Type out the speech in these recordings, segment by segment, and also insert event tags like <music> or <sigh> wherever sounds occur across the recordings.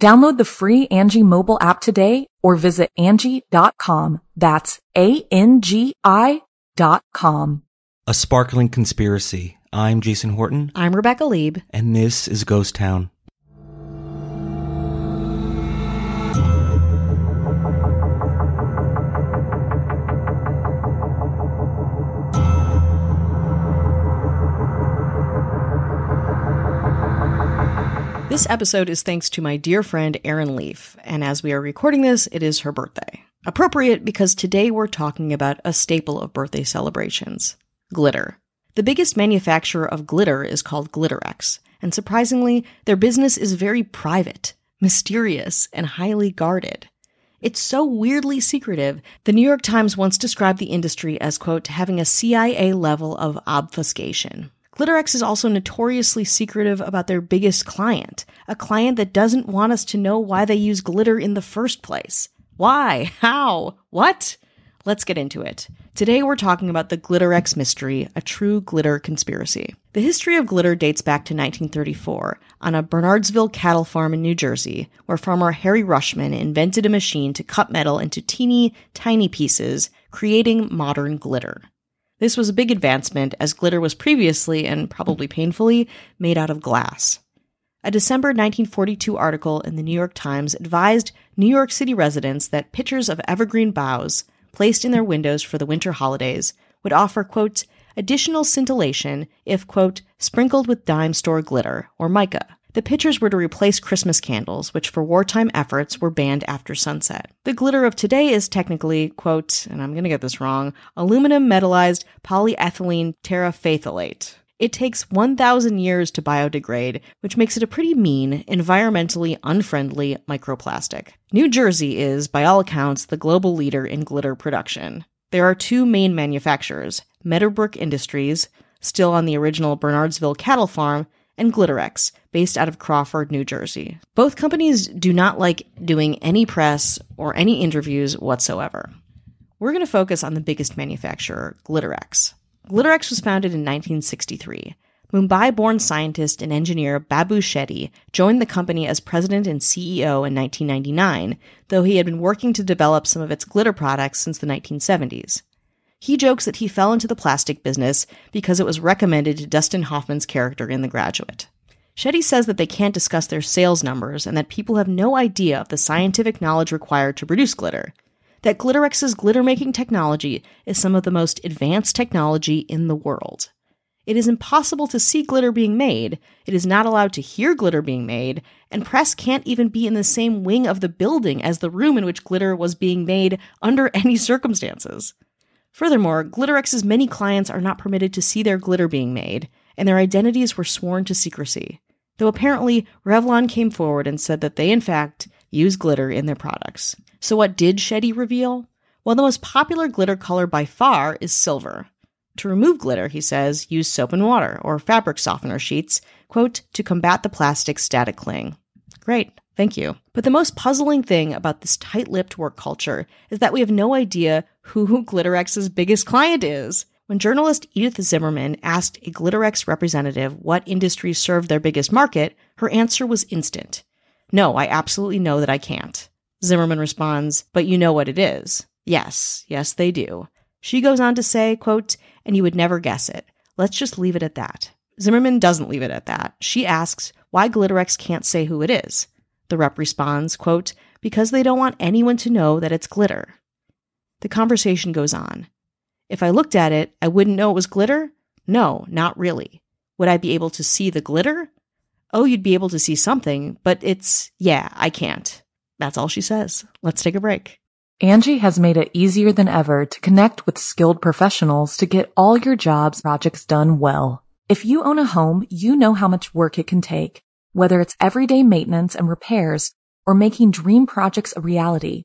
Download the free Angie mobile app today or visit Angie.com. That's A-N-G-I dot com. A Sparkling Conspiracy. I'm Jason Horton. I'm Rebecca Leib. And this is Ghost Town. This episode is thanks to my dear friend Erin Leaf, and as we are recording this, it is her birthday. Appropriate because today we're talking about a staple of birthday celebrations glitter. The biggest manufacturer of glitter is called Glitterex, and surprisingly, their business is very private, mysterious, and highly guarded. It's so weirdly secretive, the New York Times once described the industry as, quote, having a CIA level of obfuscation. Glitterex is also notoriously secretive about their biggest client, a client that doesn't want us to know why they use glitter in the first place. Why? How? What? Let's get into it. Today we're talking about the Glitterex mystery, a true glitter conspiracy. The history of glitter dates back to 1934 on a Bernardsville cattle farm in New Jersey, where farmer Harry Ruschmann invented a machine to cut metal into teeny, tiny pieces, creating modern glitter. This was a big advancement as glitter was previously, and probably painfully, made out of glass. A December 1942 article in the New York Times advised New York City residents that pictures of evergreen boughs, placed in their windows for the winter holidays, would offer, quote, additional scintillation if, quote, sprinkled with dime store glitter, or mica. The pitchers were to replace Christmas candles, which for wartime efforts were banned after sunset. The glitter of today is technically, quote, and I'm going to get this wrong, aluminum metallized polyethylene terephthalate. It takes 1,000 years to biodegrade, which makes it a pretty mean, environmentally unfriendly microplastic. New Jersey is, by all accounts, the global leader in glitter production. There are two main manufacturers Meadowbrook Industries, still on the original Bernardsville cattle farm, and Glitterex, based out of Cranford, New Jersey. Both companies do not like doing any press or any interviews whatsoever. We're going to focus on the biggest manufacturer, Glitterex. Glitterex was founded in 1963. Mumbai born scientist and engineer Babu Shetty joined the company as president and CEO in 1999, though he had been working to develop some of its glitter products since the 1970s. He jokes that he fell into the plastic business because it was recommended to Dustin Hoffman's character in The Graduate. Shetty says that they can't discuss their sales numbers and that people have no idea of the scientific knowledge required to produce glitter. That Glitterex's glitter making technology is some of the most advanced technology in the world. It is impossible to see glitter being made, it is not allowed to hear glitter being made, and press can't even be in the same wing of the building as the room in which glitter was being made under <laughs> any circumstances. Furthermore, Glitterex's many clients are not permitted to see their glitter being made, and their identities were sworn to secrecy. Though apparently, Revlon came forward and said that they, in fact, use glitter in their products. So, what did Shetty reveal? Well, the most popular glitter color by far is silver. To remove glitter, he says, use soap and water or fabric softener sheets, quote, to combat the plastic static cling. Great. Thank you. But the most puzzling thing about this tight lipped work culture is that we have no idea who Glitterex's biggest client is. When journalist Edith Zimmerman asked a Glitterex representative what industries served their biggest market, her answer was instant. No, I absolutely know that I can't. Zimmerman responds, but you know what it is. Yes, yes, they do. She goes on to say, quote, and you would never guess it. Let's just leave it at that. Zimmerman doesn't leave it at that. She asks why Glitterex can't say who it is. The rep responds, quote, because they don't want anyone to know that it's glitter. The conversation goes on. If I looked at it, I wouldn't know it was glitter? No, not really. Would I be able to see the glitter? Oh, you'd be able to see something, but it's, yeah, I can't. That's all she says. Let's take a break. Angie has made it easier than ever to connect with skilled professionals to get all your jobs projects done well. If you own a home, you know how much work it can take, whether it's everyday maintenance and repairs or making dream projects a reality.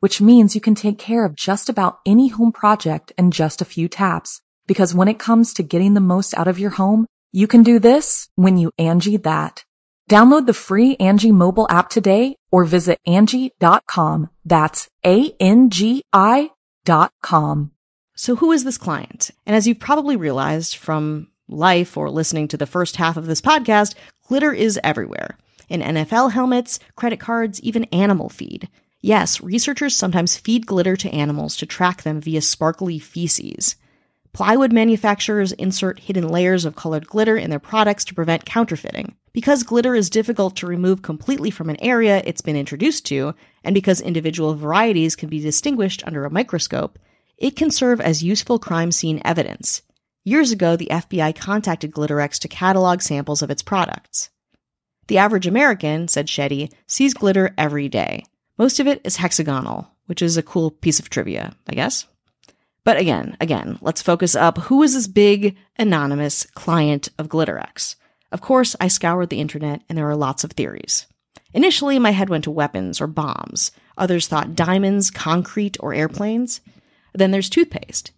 which means you can take care of just about any home project in just a few taps. Because when it comes to getting the most out of your home, you can do this when you Angie that. Download the free Angie mobile app today or visit Angie.com. That's A-N-G-I dot com. So who is this client? And as you've probably realized from life or listening to the first half of this podcast, glitter is everywhere. In NFL helmets, credit cards, even animal feed. Yes, researchers sometimes feed glitter to animals to track them via sparkly feces. Plywood manufacturers insert hidden layers of colored glitter in their products to prevent counterfeiting. Because glitter is difficult to remove completely from an area it's been introduced to, and because individual varieties can be distinguished under a microscope, it can serve as useful crime scene evidence. Years ago, the FBI contacted Glitterex to catalog samples of its products. The average American, said Shetty, sees glitter every day. Most of it is hexagonal, which is a cool piece of trivia, I guess. But again, again, let's focus up. Who is this big, anonymous client of Glitterex? Of course, I scoured the internet and there are lots of theories. Initially, my head went to weapons or bombs. Others thought diamonds, concrete, or airplanes. Then there's toothpaste.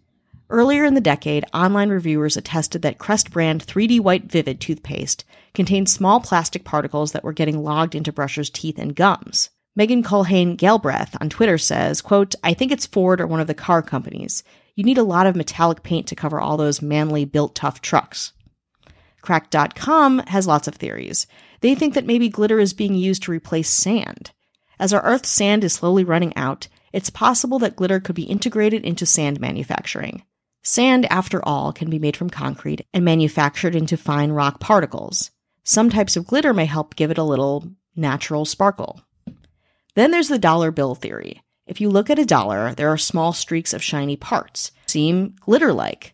Earlier in the decade, online reviewers attested that Crest brand 3D White Vivid toothpaste contained small plastic particles that were getting logged into brushers' teeth and gums. Megan Culhane Galbraith on Twitter says, quote, I think it's Ford or one of the car companies. You need a lot of metallic paint to cover all those manly built tough trucks. Cracked.com has lots of theories. They think that maybe glitter is being used to replace sand. As our Earth's sand is slowly running out, it's possible that glitter could be integrated into sand manufacturing. Sand, after all, can be made from concrete and manufactured into fine rock particles. Some types of glitter may help give it a little natural sparkle. Then there's the dollar bill theory. If you look at a dollar, there are small streaks of shiny parts, seem glitter like.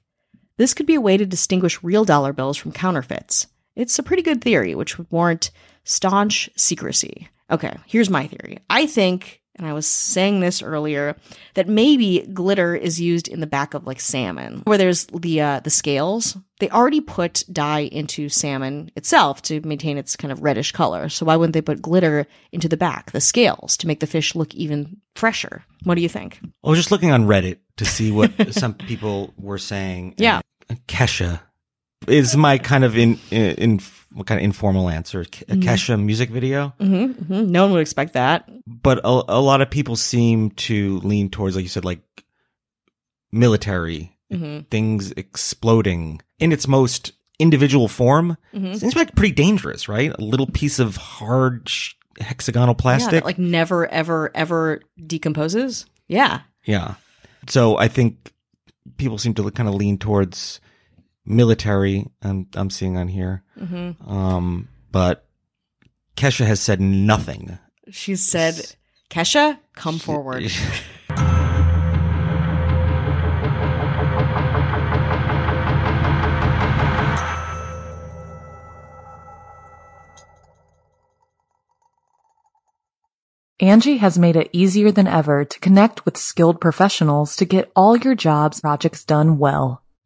This could be a way to distinguish real dollar bills from counterfeits. It's a pretty good theory, which would warrant staunch secrecy. Okay, here's my theory. I think, and I was saying this earlier, that maybe glitter is used in the back of like salmon, where there's the uh, the scales. They already put dye into salmon itself to maintain its kind of reddish color. So why wouldn't they put glitter into the back, the scales, to make the fish look even fresher? What do you think? I was just looking on Reddit to see what <laughs> some people were saying. Yeah. Kesha is my kind of in, in, in what kind of informal answer. Ke- A Kesha music video, Mm-hmm, hmm No one would expect that. but a, a lot of people seem to lean towards, like you said, like military Mm-hmm. things exploding in its most individual form. Mm-hmm. Seems like pretty dangerous, right? A little piece of hard sh- hexagonal Yeah, plastic. that like never, ever, ever decomposes. Yeah. Yeah. So I think people seem to kind of lean towards military. I'm I'm seeing on here. Mm-hmm. Um, but Kesha has said nothing. She said, Kesha, come forward. <laughs> Angie has made it easier than ever to connect with skilled professionals to get all your jobs projects done well.